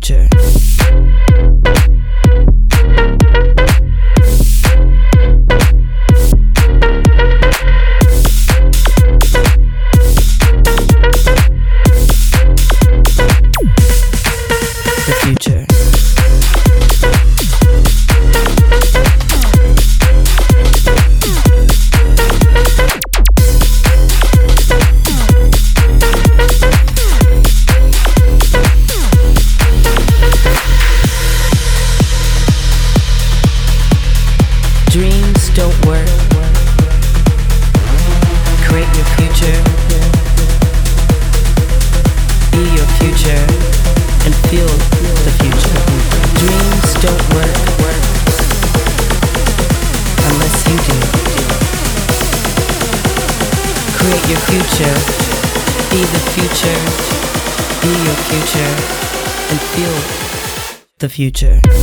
future. Future.